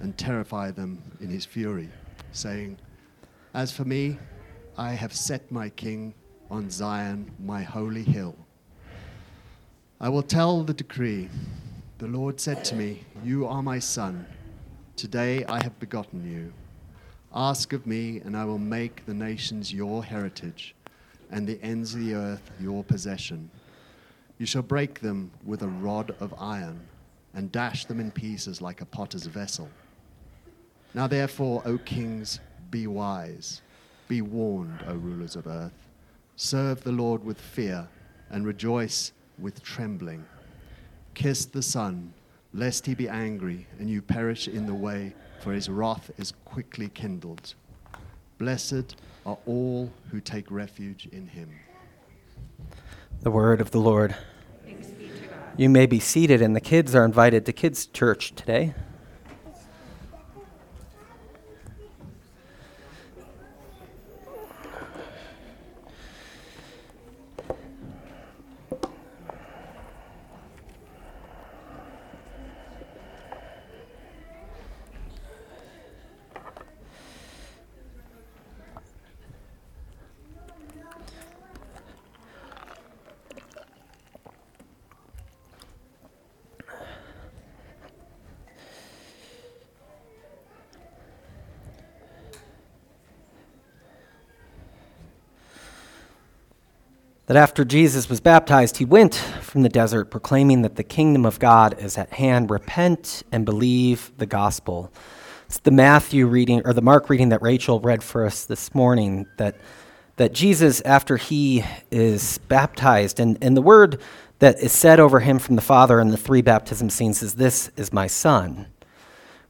and terrify them in his fury, saying, As for me, I have set my king on Zion, my holy hill. I will tell the decree. The Lord said to me, You are my son. Today I have begotten you. Ask of me, and I will make the nations your heritage, and the ends of the earth your possession. You shall break them with a rod of iron, and dash them in pieces like a potter's vessel. Now therefore, O kings, be wise. Be warned, O rulers of earth. Serve the Lord with fear, and rejoice with trembling. Kiss the Son, lest he be angry and you perish in the way, for his wrath is quickly kindled. Blessed are all who take refuge in him. The word of the Lord. You may be seated, and the kids are invited to kids' church today. That after Jesus was baptized, he went from the desert proclaiming that the kingdom of God is at hand. Repent and believe the gospel. It's the Matthew reading or the Mark reading that Rachel read for us this morning that that Jesus, after he is baptized, and, and the word that is said over him from the Father in the three baptism scenes is, This is my Son,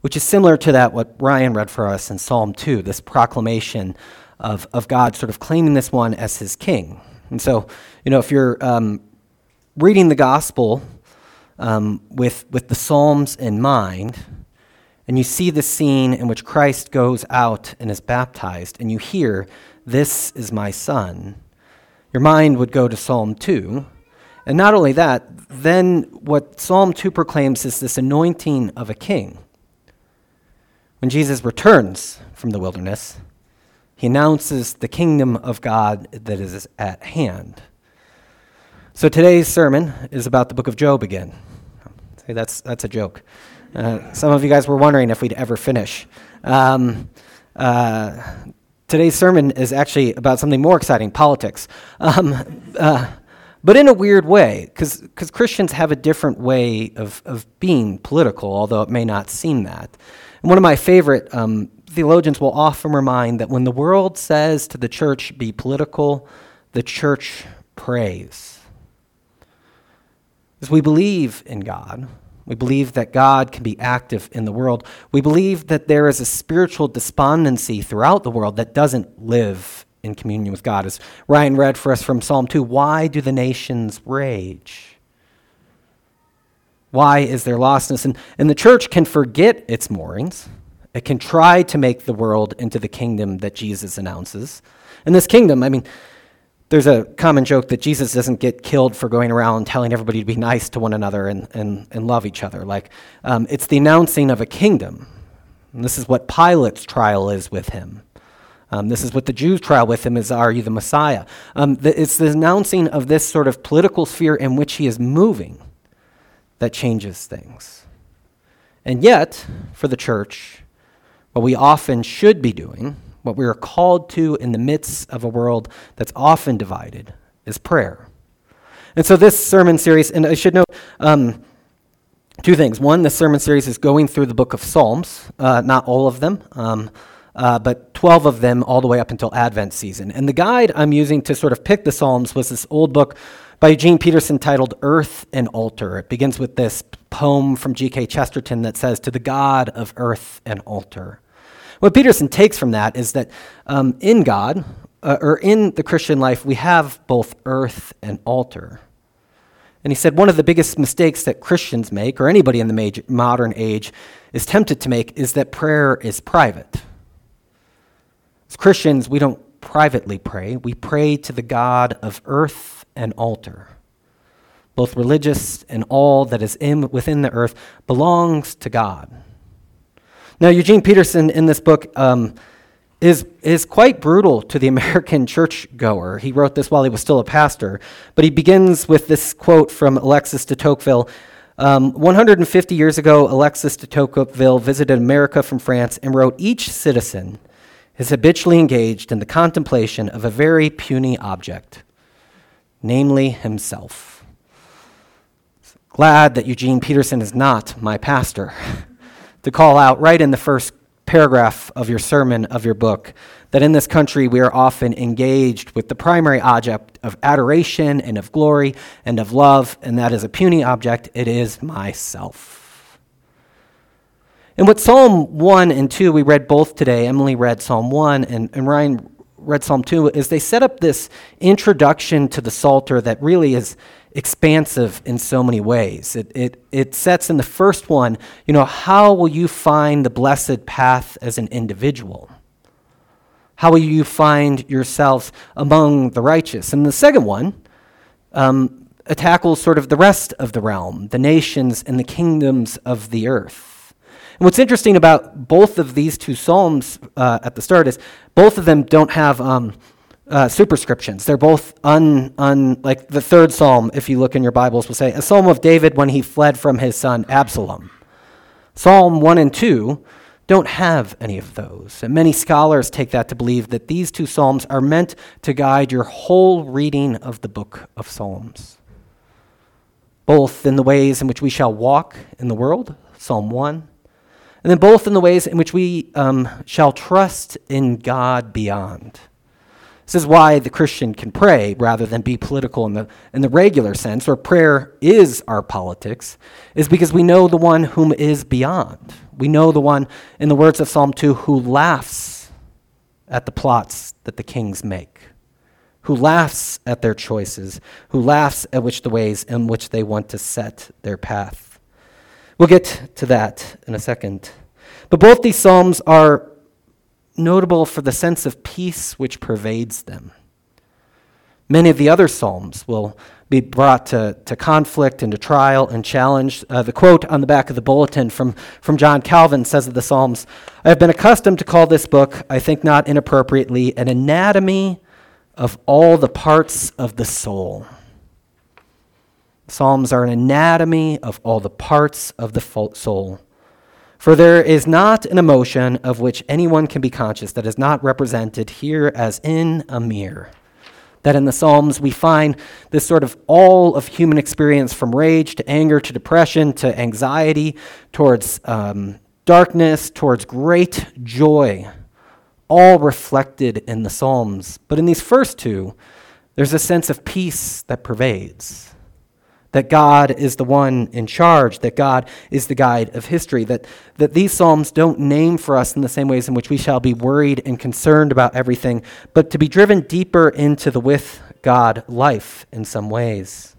which is similar to that what Ryan read for us in Psalm 2, this proclamation of, of God sort of claiming this one as his king. And so, you know, if you're um, reading the gospel um, with, with the Psalms in mind, and you see the scene in which Christ goes out and is baptized, and you hear, This is my son, your mind would go to Psalm 2. And not only that, then what Psalm 2 proclaims is this anointing of a king. When Jesus returns from the wilderness, he announces the kingdom of God that is at hand. So today's sermon is about the book of Job again. See, that's, that's a joke. Uh, some of you guys were wondering if we'd ever finish. Um, uh, today's sermon is actually about something more exciting politics. Um, uh, but in a weird way, because Christians have a different way of, of being political, although it may not seem that. And one of my favorite um, theologians will often remind that when the world says to the church, be political, the church prays. As we believe in God, we believe that God can be active in the world. We believe that there is a spiritual despondency throughout the world that doesn't live in communion with God. As Ryan read for us from Psalm 2, why do the nations rage? Why is there lostness? And, and the church can forget its moorings it can try to make the world into the kingdom that Jesus announces. And this kingdom, I mean, there's a common joke that Jesus doesn't get killed for going around telling everybody to be nice to one another and, and, and love each other. Like, um, it's the announcing of a kingdom. And this is what Pilate's trial is with him. Um, this is what the Jews' trial with him is Are you the Messiah? Um, the, it's the announcing of this sort of political sphere in which he is moving that changes things. And yet, for the church, what we often should be doing, what we are called to in the midst of a world that's often divided, is prayer. And so, this sermon series, and I should note um, two things. One, the sermon series is going through the book of Psalms, uh, not all of them. Um, uh, but 12 of them all the way up until Advent season. And the guide I'm using to sort of pick the Psalms was this old book by Eugene Peterson titled Earth and Altar. It begins with this poem from G.K. Chesterton that says, To the God of earth and altar. What Peterson takes from that is that um, in God, uh, or in the Christian life, we have both earth and altar. And he said one of the biggest mistakes that Christians make, or anybody in the major, modern age is tempted to make, is that prayer is private. As Christians, we don't privately pray, we pray to the God of earth and altar. Both religious and all that is in, within the earth belongs to God. Now, Eugene Peterson in this book um, is, is quite brutal to the American churchgoer. He wrote this while he was still a pastor, but he begins with this quote from Alexis de Tocqueville. Um, 150 years ago, Alexis de Tocqueville visited America from France and wrote Each citizen is habitually engaged in the contemplation of a very puny object, namely himself. Glad that Eugene Peterson is not my pastor. to call out right in the first paragraph of your sermon, of your book, that in this country we are often engaged with the primary object of adoration and of glory and of love, and that is a puny object. It is myself. And what Psalm 1 and 2, we read both today. Emily read Psalm 1, and, and Ryan read Psalm 2, is they set up this introduction to the Psalter that really is expansive in so many ways. It, it, it sets in the first one, you know, how will you find the blessed path as an individual? How will you find yourselves among the righteous? And the second one um, tackles sort of the rest of the realm, the nations and the kingdoms of the earth. And what's interesting about both of these two psalms uh, at the start is both of them don't have um, uh, superscriptions. They're both un, un, like the third psalm, if you look in your Bibles, will say, a psalm of David when he fled from his son Absalom. Psalm 1 and 2 don't have any of those. And many scholars take that to believe that these two psalms are meant to guide your whole reading of the book of Psalms, both in the ways in which we shall walk in the world, Psalm 1, and then both in the ways in which we um, shall trust in God beyond. This is why the Christian can pray rather than be political in the, in the regular sense, where prayer is our politics, is because we know the one whom is beyond. We know the one, in the words of Psalm 2, who laughs at the plots that the kings make, who laughs at their choices, who laughs at which the ways in which they want to set their path. We'll get to that in a second. But both these Psalms are notable for the sense of peace which pervades them. Many of the other Psalms will be brought to, to conflict and to trial and challenge. Uh, the quote on the back of the bulletin from, from John Calvin says of the Psalms I have been accustomed to call this book, I think not inappropriately, an anatomy of all the parts of the soul. Psalms are an anatomy of all the parts of the soul. For there is not an emotion of which anyone can be conscious that is not represented here as in a mirror. That in the Psalms we find this sort of all of human experience from rage to anger to depression to anxiety towards um, darkness, towards great joy, all reflected in the Psalms. But in these first two, there's a sense of peace that pervades that God is the one in charge, that God is the guide of history, that, that these Psalms don't name for us in the same ways in which we shall be worried and concerned about everything, but to be driven deeper into the with God life in some ways.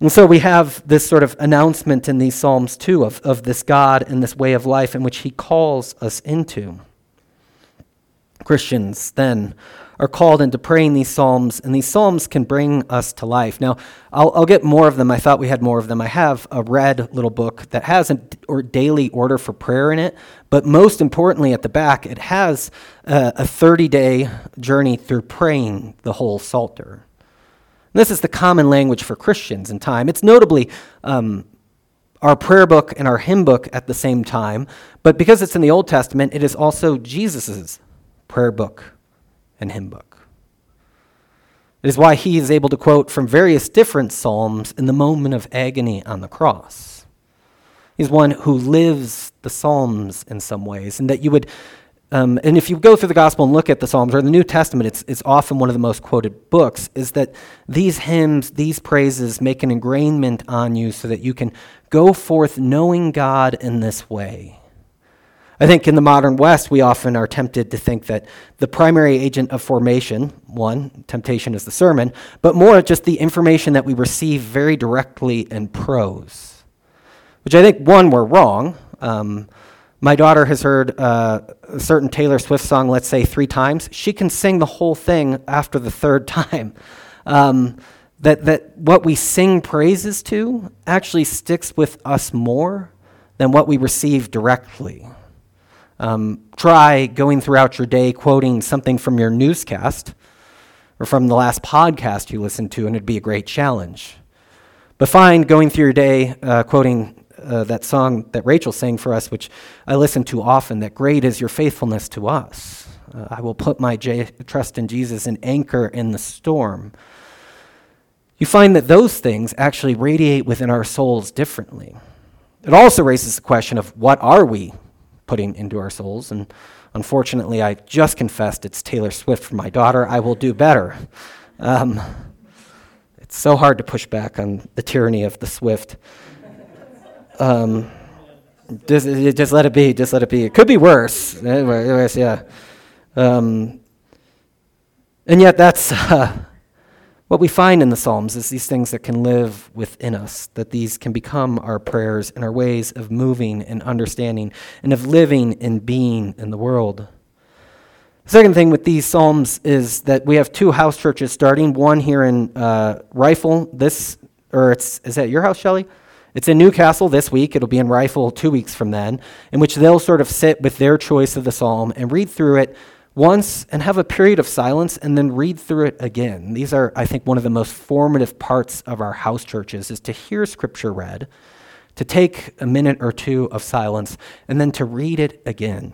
And so we have this sort of announcement in these Psalms too of, of this God and this way of life in which He calls us into. Christians then are called into praying these psalms, and these psalms can bring us to life. Now, I'll, I'll get more of them. I thought we had more of them. I have a red little book that has a or daily order for prayer in it, but most importantly, at the back, it has a, a 30 day journey through praying the whole Psalter. And this is the common language for Christians in time. It's notably um, our prayer book and our hymn book at the same time, but because it's in the Old Testament, it is also Jesus' prayer book and hymn book. It is why he is able to quote from various different psalms in the moment of agony on the cross. He's one who lives the psalms in some ways, and that you would um, and if you go through the gospel and look at the Psalms or the New Testament, it's, it's often one of the most quoted books, is that these hymns, these praises make an ingrainment on you so that you can go forth knowing God in this way. I think in the modern West, we often are tempted to think that the primary agent of formation, one, temptation is the sermon, but more just the information that we receive very directly in prose, which I think, one, we're wrong. Um, my daughter has heard uh, a certain Taylor Swift song, let's say, three times. She can sing the whole thing after the third time. Um, that, that what we sing praises to actually sticks with us more than what we receive directly. Um, try going throughout your day quoting something from your newscast or from the last podcast you listened to, and it'd be a great challenge. But find going through your day uh, quoting uh, that song that Rachel sang for us, which I listen to often, that great is your faithfulness to us. Uh, I will put my j- trust in Jesus and anchor in the storm. You find that those things actually radiate within our souls differently. It also raises the question of what are we putting into our souls? And unfortunately, I just confessed it's Taylor Swift for my daughter. I will do better. Um, it's so hard to push back on the tyranny of the Swift. Um, just, just let it be. Just let it be. It could be worse. Anyways, yeah. Um, and yet, that's uh, what we find in the Psalms is these things that can live within us, that these can become our prayers and our ways of moving and understanding and of living and being in the world. The second thing with these Psalms is that we have two house churches starting, one here in uh, Rifle, this, or it's, is that your house, Shelley? It's in New Castle this week. It'll be in Rifle two weeks from then, in which they'll sort of sit with their choice of the psalm and read through it once and have a period of silence and then read through it again. These are, I think, one of the most formative parts of our house churches is to hear scripture read, to take a minute or two of silence, and then to read it again.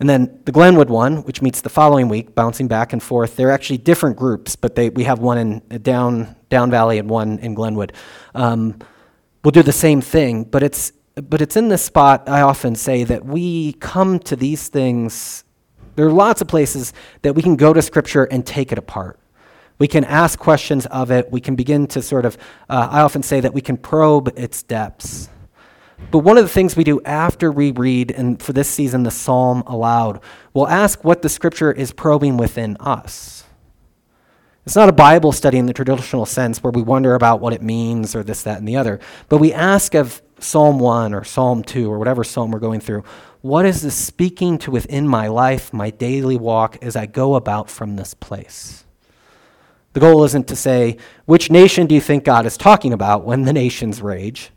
And then the Glenwood one, which meets the following week, bouncing back and forth. They're actually different groups, but they, we have one in down, down Valley and one in Glenwood. Um, will do the same thing, but it's but it's in this spot I often say that we come to these things. There are lots of places that we can go to Scripture and take it apart. We can ask questions of it. We can begin to sort of, uh, I often say that we can probe its depths. But one of the things we do after we read, and for this season, the psalm aloud, we'll ask what the Scripture is probing within us. It's not a Bible study in the traditional sense where we wonder about what it means or this, that, and the other. But we ask of Psalm 1 or Psalm 2 or whatever psalm we're going through, what is this speaking to within my life, my daily walk as I go about from this place? The goal isn't to say, which nation do you think God is talking about when the nations rage?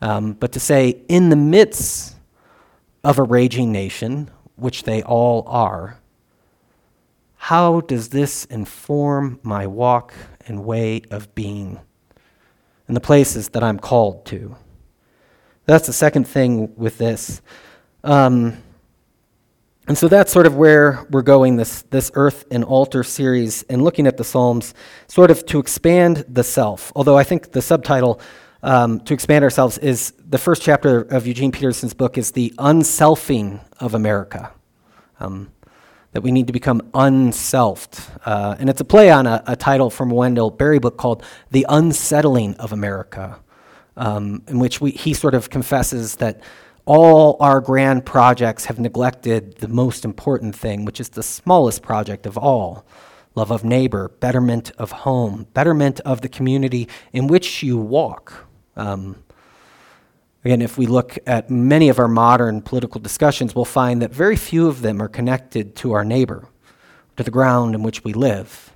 Um, but to say, in the midst of a raging nation, which they all are, how does this inform my walk and way of being in the places that I'm called to? That's the second thing with this. Um, and so that's sort of where we're going this, this Earth and Altar series and looking at the Psalms, sort of to expand the self. Although I think the subtitle, um, to expand ourselves, is the first chapter of Eugene Peterson's book is The Unselfing of America. Um, that we need to become unselfed. Uh, and it's a play on a, a, title from Wendell Berry book called The Unsettling of America, um, in which we, he sort of confesses that all our grand projects have neglected the most important thing, which is the smallest project of all love of neighbor, betterment of home, betterment of the community in which you walk. Um, Again, if we look at many of our modern political discussions, we'll find that very few of them are connected to our neighbor, to the ground in which we live,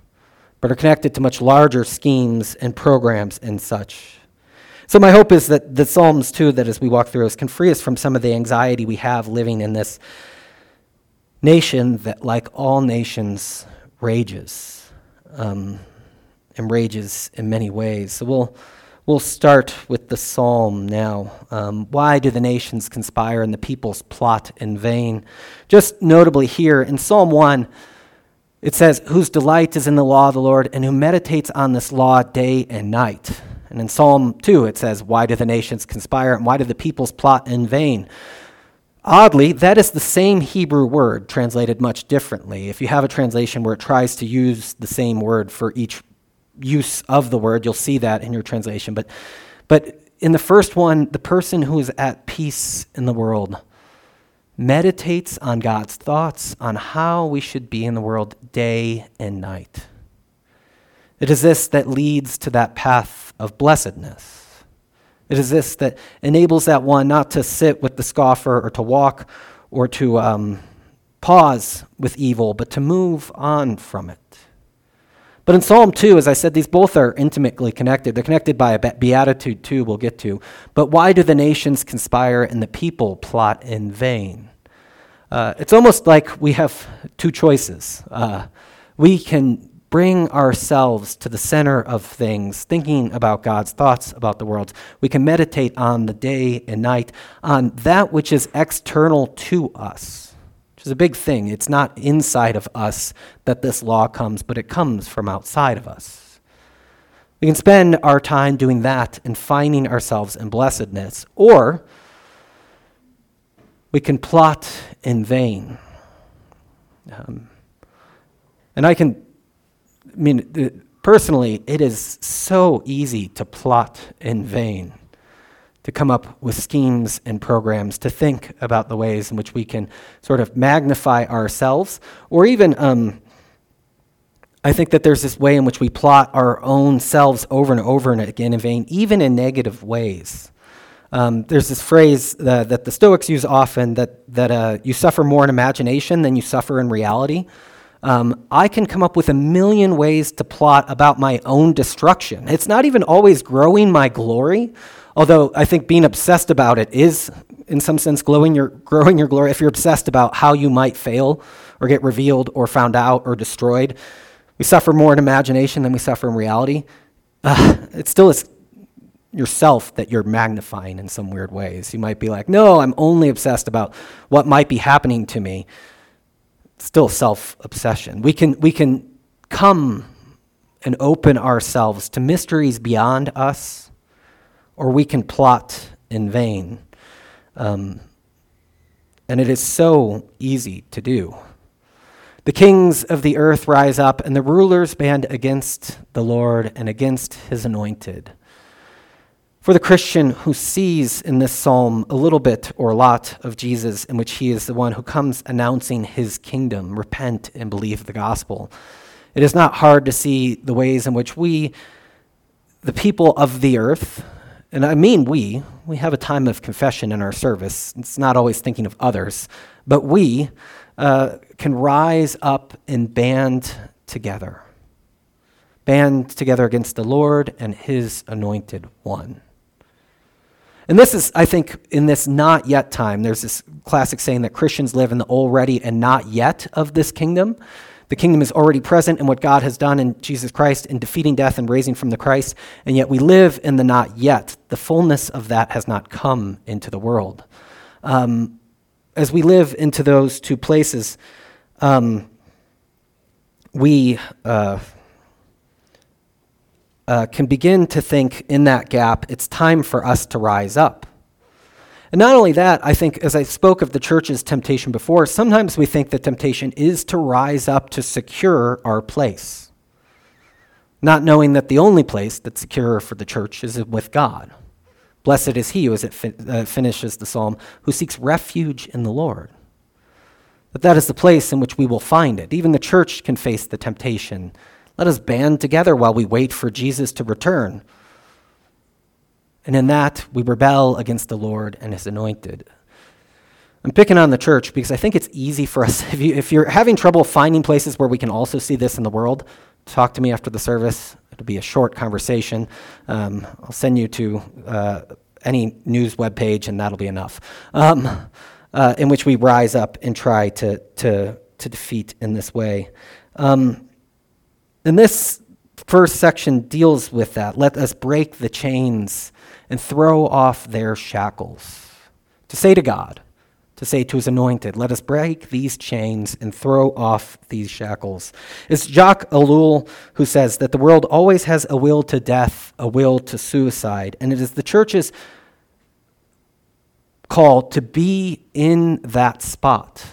but are connected to much larger schemes and programs and such. So, my hope is that the Psalms, too, that as we walk through us, can free us from some of the anxiety we have living in this nation that, like all nations, rages um, and rages in many ways. So, we'll We'll start with the psalm now. Um, why do the nations conspire and the peoples plot in vain? Just notably here in Psalm 1, it says, Whose delight is in the law of the Lord, and who meditates on this law day and night. And in Psalm 2, it says, Why do the nations conspire, and why do the peoples plot in vain? Oddly, that is the same Hebrew word translated much differently. If you have a translation where it tries to use the same word for each use of the word, you'll see that in your translation. But, but in the first one, the person who is at peace in the world meditates on God's thoughts on how we should be in the world day and night. It is this that leads to that path of blessedness. It is this that enables that one not to sit with the scoffer or to walk or to um, pause with evil, but to move on from it. But in Psalm 2, as I said, these both are intimately connected. They're connected by a beatitude, too, we'll get to. But why do the nations conspire and the people plot in vain? Uh, it's almost like we have two choices. Uh, we can bring ourselves to the center of things, thinking about God's thoughts about the world. We can meditate on the day and night, on that which is external to us, which is a big thing. It's not inside of us that this law comes, but it comes from outside of us. We can spend our time doing that and finding ourselves in blessedness, or we can plot in vain. Um, and I can I mean, personally, it is so easy to plot in vain, to come up with schemes and programs, to think about the ways in which we can sort of magnify ourselves, or even. Um, I think that there's this way in which we plot our own selves over and over and again in vain, even in negative ways. Um, there's this phrase uh, that the Stoics use often that, that uh, you suffer more in imagination than you suffer in reality. Um, I can come up with a million ways to plot about my own destruction. It's not even always growing my glory, although I think being obsessed about it is, in some sense, growing your, growing your glory. If you're obsessed about how you might fail or get revealed or found out or destroyed, we suffer more in imagination than we suffer in reality. Uh, it still is yourself that you're magnifying in some weird ways. You might be like, no, I'm only obsessed about what might be happening to me still self obsession. We can, we can come and open ourselves to mysteries beyond us, or we can plot in vain. Um, and it is so easy to do. The kings of the earth rise up, and the rulers band against the Lord and against his anointed. For the Christian who sees in this psalm a little bit or a lot of Jesus, in which he is the one who comes announcing his kingdom, repent and believe the gospel, it is not hard to see the ways in which we, the people of the earth, and I mean we, we have a time of confession in our service. It's not always thinking of others, but we uh, can rise up and band together. Band together against the Lord and his anointed one. And this is, I think, in this not yet time, there's this classic saying that Christians live in the already and not yet of this kingdom. The kingdom is already present in what God has done in Jesus Christ in defeating death and raising from the Christ, and yet we live in the not yet. The fullness of that has not come into the world. Um, as we live into those two places, um, we. Uh, uh, can begin to think in that gap, it's time for us to rise up. And not only that, I think, as I spoke of the church's temptation before, sometimes we think that temptation is to rise up to secure our place, not knowing that the only place that's secure for the church is with God. Blessed is he, as it uh, finishes the psalm, who seeks refuge in the Lord. That that is the place in which we will find it. Even the church can face the temptation let us band together while we wait for Jesus to return. And in that, we rebel against the Lord and his anointed. I'm picking on the church because I think it's easy for us. If, you, you're having trouble finding places where we can also see this in the world, talk to me after the service. It'll be a short conversation. Um, I'll send you to uh, any news web page, and that'll be enough. Um, uh, in which we rise up and try to, to, to defeat in this way. Um, and this first section deals with that. Let us break the chains and throw off their shackles. To say to God, to say to his anointed, let us break these chains and throw off these shackles. It's Jacques Ellul who says that the world always has a will to death, a will to suicide, and it is the church's call to be in that spot,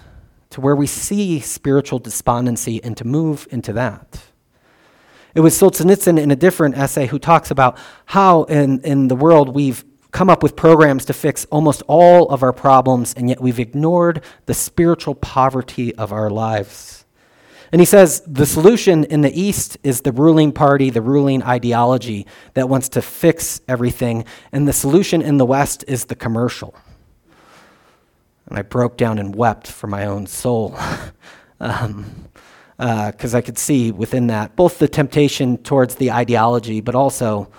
to where we see spiritual despondency and to move into that. It was Solzhenitsyn in a different essay who talks about how in, in the world we've come up with programs to fix almost all of our problems, and yet we've ignored the spiritual poverty of our lives. And he says the solution in the East is the ruling party, the ruling ideology that wants to fix everything, and the solution in the West is the commercial. And I broke down and wept for my own soul. um, uh, because I could see within that both the temptation towards the ideology, but also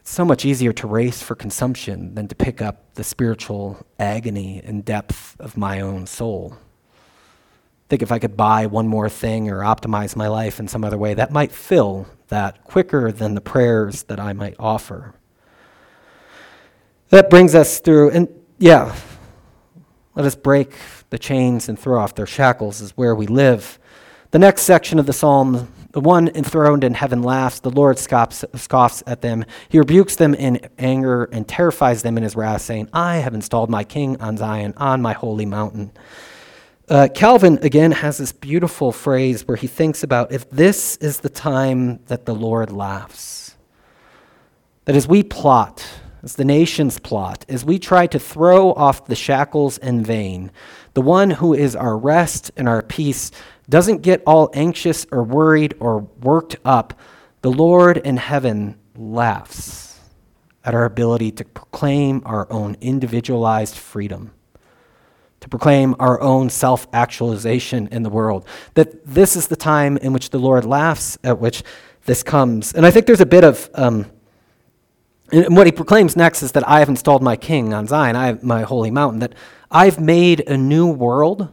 it's so much easier to race for consumption than to pick up the spiritual agony and depth of my own soul. I think if I could buy one more thing or optimize my life in some other way, that might fill that quicker than the prayers that I might offer. That brings us through, and yeah, let us break the chains and throw off their shackles, is where we live. The next section of the psalm the one enthroned in heaven laughs. The Lord scoffs, scoffs, at them. He rebukes them in anger and terrifies them in his wrath, saying, I have installed my king on Zion, on my holy mountain. Uh, Calvin, again, has this beautiful phrase where he thinks about if this is the time that the Lord laughs, that as we plot, the nations plot, as we try to throw off the shackles in vain, the one who is our rest and our peace doesn't get all anxious or worried or worked up, the Lord in heaven laughs at our ability to proclaim our own individualized freedom, to proclaim our own self actualization in the world. That this is the time in which the Lord laughs at which this comes. And I think there's a bit of. Um, and what he proclaims next is that I have installed my king on Zion, I my holy mountain, that I've made a new world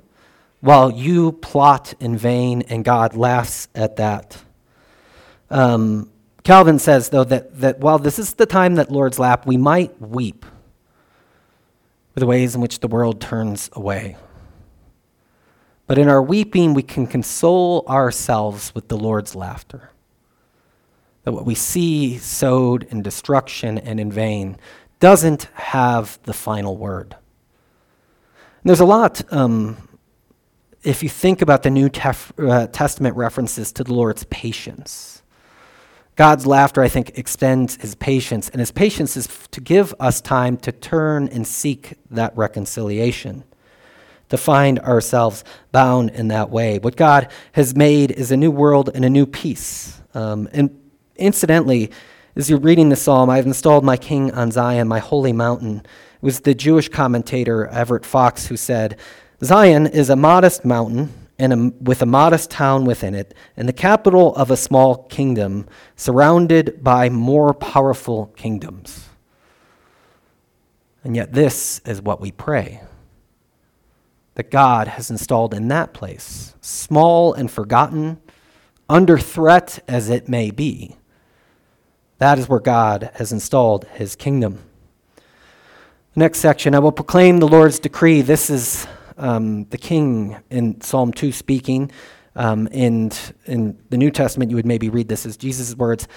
while you plot in vain, and God laughs at that. Um, Calvin says, though, that, that while this is the time that Lord's lap, we might weep for the ways in which the world turns away. But in our weeping, we can console ourselves with the Lord's laughter. That what we see sowed in destruction and in vain doesn't have the final word. And there's a lot um, if you think about the New Tef- uh, Testament references to the Lord's patience, God's laughter, I think, extends his patience, and his patience is f- to give us time to turn and seek that reconciliation, to find ourselves bound in that way. What God has made is a new world and a new peace. Um, and incidentally, as you're reading the psalm, I've installed my king on Zion, my holy mountain. It was the Jewish commentator Everett Fox who said, Zion is a modest mountain and a, with a modest town within it, and the capital of a small kingdom surrounded by more powerful kingdoms. And yet, this is what we pray that God has installed in that place, small and forgotten, under threat as it may be. That is where God has installed his kingdom. next section I will proclaim the Lord's decree. This is um, the king in Psalm 2 speaking. Um, and in the New Testament, you would maybe read this as Jesus' words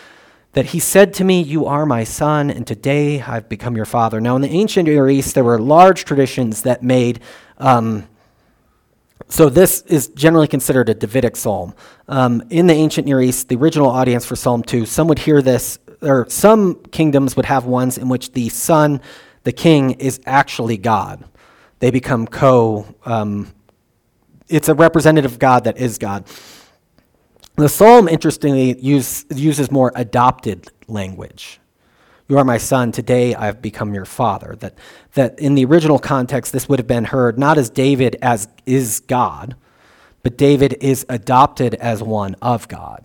that he said to me, You are my son, and today I've become your father. Now, in the ancient Near East, there were large traditions that made. Um, so, this is generally considered a Davidic psalm. Um, in the ancient Near East, the original audience for Psalm 2, some would hear this, or some kingdoms would have ones in which the son, the king, is actually God they become co. Um, it's a representative God that is God. The psalm, interestingly, use, uses more adopted language. You are my son, today I have become your father. That, that in the original context, this would have been heard not as David as is God, but David is adopted as one of God.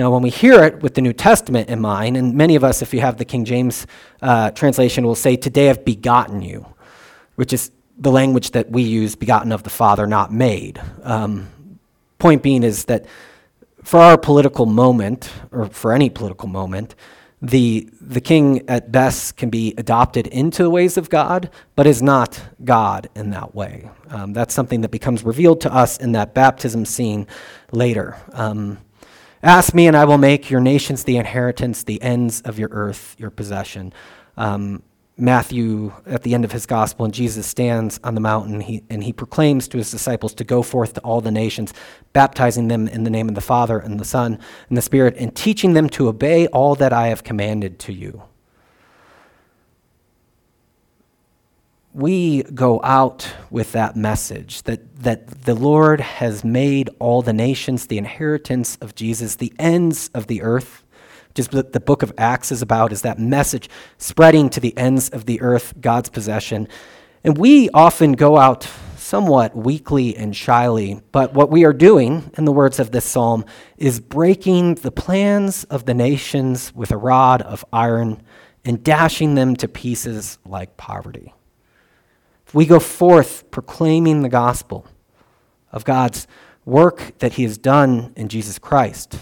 Now, when we hear it with the New Testament in mind, and many of us, if you have the King James uh, translation, will say, Today I've begotten you, which is the language that we use, begotten of the Father, not made. Um, point being is that for our political moment, or for any political moment, the, the king at best can be adopted into the ways of God, but is not God in that way. Um, that's something that becomes revealed to us in that baptism scene later. Um, Ask me, and I will make your nations the inheritance, the ends of your earth your possession. Um, Matthew, at the end of his gospel, and Jesus stands on the mountain he, and he proclaims to his disciples to go forth to all the nations, baptizing them in the name of the Father and the Son and the Spirit, and teaching them to obey all that I have commanded to you. We go out with that message that, that the Lord has made all the nations the inheritance of Jesus, the ends of the earth just what the book of Acts is about, is that message spreading to the ends of the earth, God's possession. And we often go out somewhat weakly and shyly, but what we are doing, in the words of this psalm, is breaking the plans of the nations with a rod of iron and dashing them to pieces like poverty. We go forth proclaiming the gospel of God's work that He has done in Jesus Christ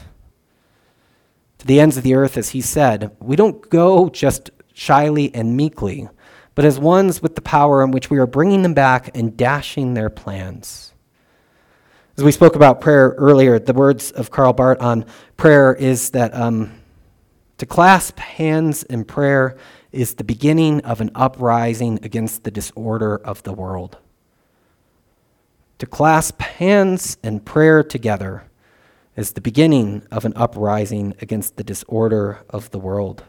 to the ends of the earth, as he said, we don't go just shyly and meekly, but as ones with the power in which we are bringing them back and dashing their plans. As we spoke about prayer earlier, the words of Karl Barth on prayer is that um, to clasp hands in prayer is the beginning of an uprising against the disorder of the world. To clasp hands in prayer together is the beginning of an uprising against the disorder of the world.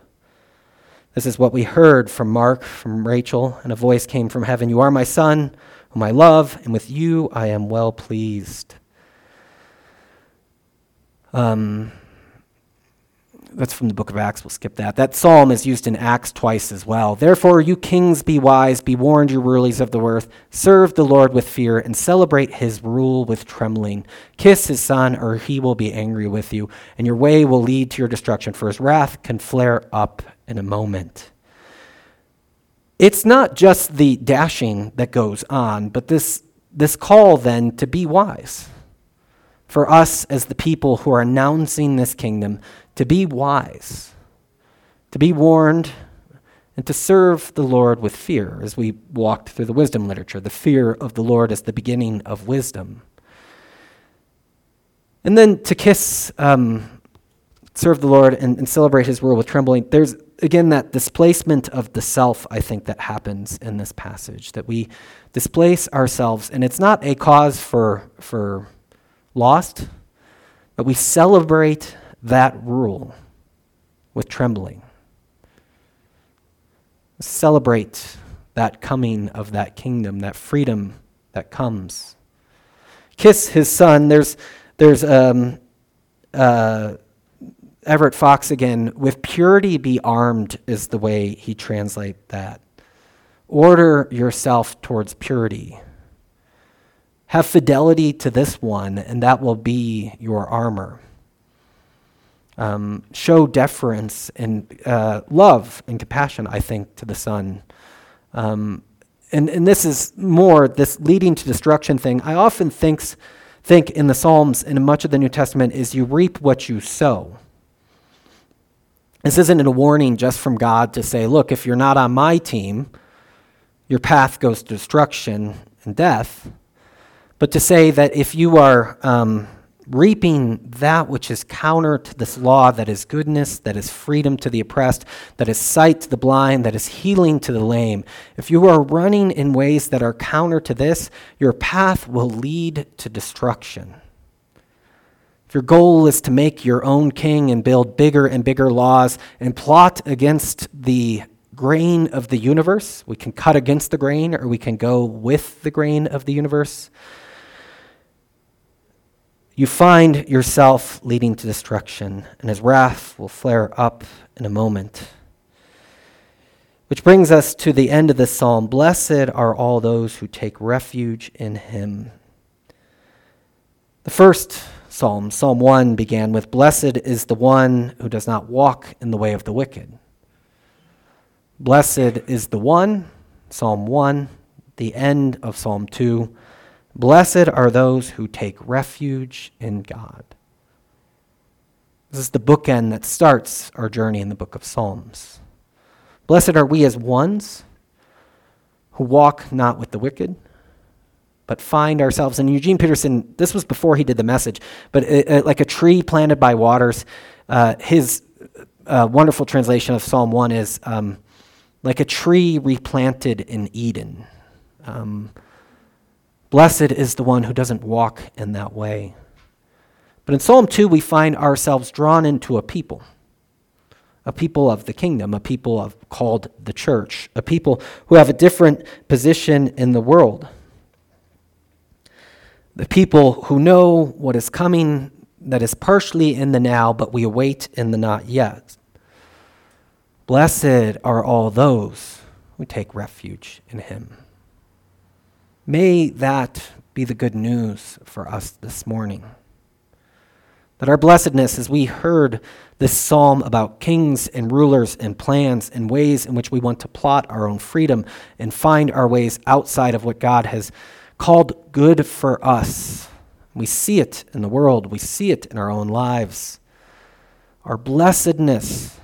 This is what we heard from Mark, from Rachel, and a voice came from heaven You are my son, whom I love, and with you I am well pleased. Um, that's from the book of Acts. We'll skip that. That psalm is used in Acts twice as well. Therefore, you kings, be wise, be warned, you rulers of the earth. Serve the Lord with fear and celebrate his rule with trembling. Kiss his son, or he will be angry with you, and your way will lead to your destruction, for his wrath can flare up in a moment. It's not just the dashing that goes on, but this, this call then to be wise for us as the people who are announcing this kingdom to be wise, to be warned, and to serve the Lord with fear, as we walked through the wisdom literature. The fear of the Lord is the beginning of wisdom. And then to kiss, um, serve the Lord, and, and celebrate his rule with trembling. There's, again, that displacement of the self, I think, that happens in this passage, that we displace ourselves, and it's not a cause for, for lost, but we celebrate that rule with trembling. Celebrate that coming of that kingdom, that freedom that comes. Kiss his son. There's, there's um, uh, Everett Fox again. With purity be armed is the way he translates that. Order yourself towards purity. Have fidelity to this one, and that will be your armor um, show deference and uh, love and compassion, I think, to the Son. Um, and, and this is more this leading to destruction thing. I often thinks, think in the Psalms and in much of the New Testament is you reap what you sow. This isn't a warning just from God to say, look, if you're not on my team, your path goes to destruction and death, but to say that if you are um, reaping that which is counter to this law that is goodness, that is freedom to the oppressed, that is sight to the blind, that is healing to the lame. If you are running in ways that are counter to this, your path will lead to destruction. If your goal is to make your own king and build bigger and bigger laws and plot against the grain of the universe, we can cut against the grain or we can go with the grain of the universe you find yourself leading to destruction, and his wrath will flare up in a moment. Which brings us to the end of the psalm Blessed are all those who take refuge in him. The first psalm, Psalm 1, began with Blessed is the one who does not walk in the way of the wicked. Blessed is the one, Psalm 1, the end of Psalm 2. Blessed are those who take refuge in God. This is the bookend that starts our journey in the book of Psalms. Blessed are we as ones who walk not with the wicked, but find ourselves. And Eugene Peterson, this was before he did the message, but it, it, like a tree planted by waters, uh, his uh, wonderful translation of Psalm 1 is um, like a tree replanted in Eden. Um, blessed is the one who doesn't walk in that way. But in Psalm 2, we find ourselves drawn into a people, a people of the kingdom, a people of, called the church, a people who have a different position in the world. The people who know what is coming that is partially in the now, but we await in the not yet. Blessed are all those who take refuge in him. May that be the good news for us this morning. That our blessedness, as we heard this psalm about kings and rulers and plans and ways in which we want to plot our own freedom and find our ways outside of what God has called good for us. We see it in the world, we see it in our own lives. Our blessedness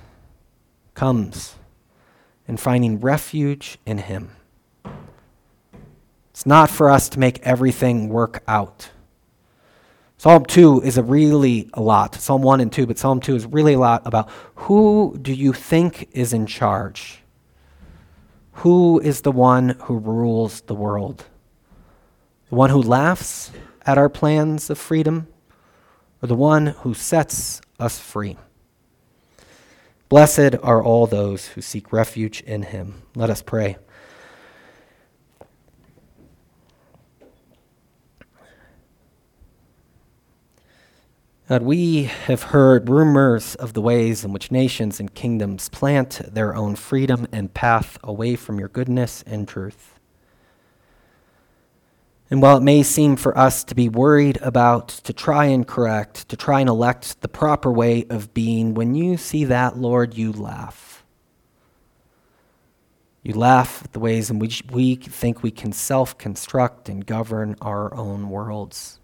comes in finding refuge in Him. It's not for us to make everything work out. Psalm 2 is a really a lot. Psalm 1 and 2, but Psalm 2 is really a lot about who do you think is in charge? Who is the one who rules the world? The one who laughs at our plans of freedom, or the one who sets us free? Blessed are all those who seek refuge in him. Let us pray. God, we have heard rumors of the ways in which nations and kingdoms plant their own freedom and path away from your goodness and truth. And while it may seem for us to be worried about, to try and correct, to try and elect the proper way of being, when you see that, Lord, you laugh. You laugh at the ways in which we think we can self construct and govern our own worlds.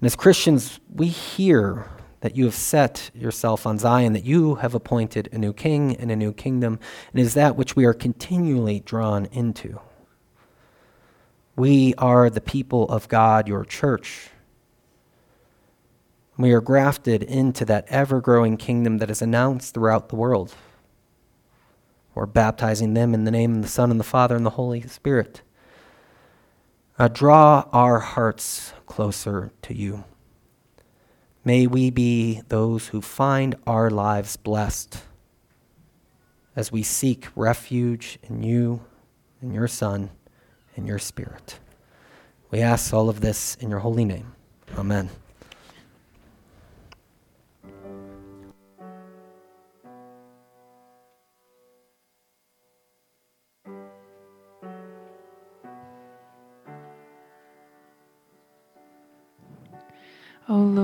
And as Christians, we hear that you have set yourself on Zion, that you have appointed a new king and a new kingdom, and is that which we are continually drawn into. We are the people of God, your church. We are grafted into that ever growing kingdom that is announced throughout the world. We're baptizing them in the name of the Son and the Father and the Holy Spirit. Uh, draw our hearts closer to you. May we be those who find our lives blessed as we seek refuge in you, in your Son, and your Spirit. We ask all of this in your holy name. Amen. O Lord.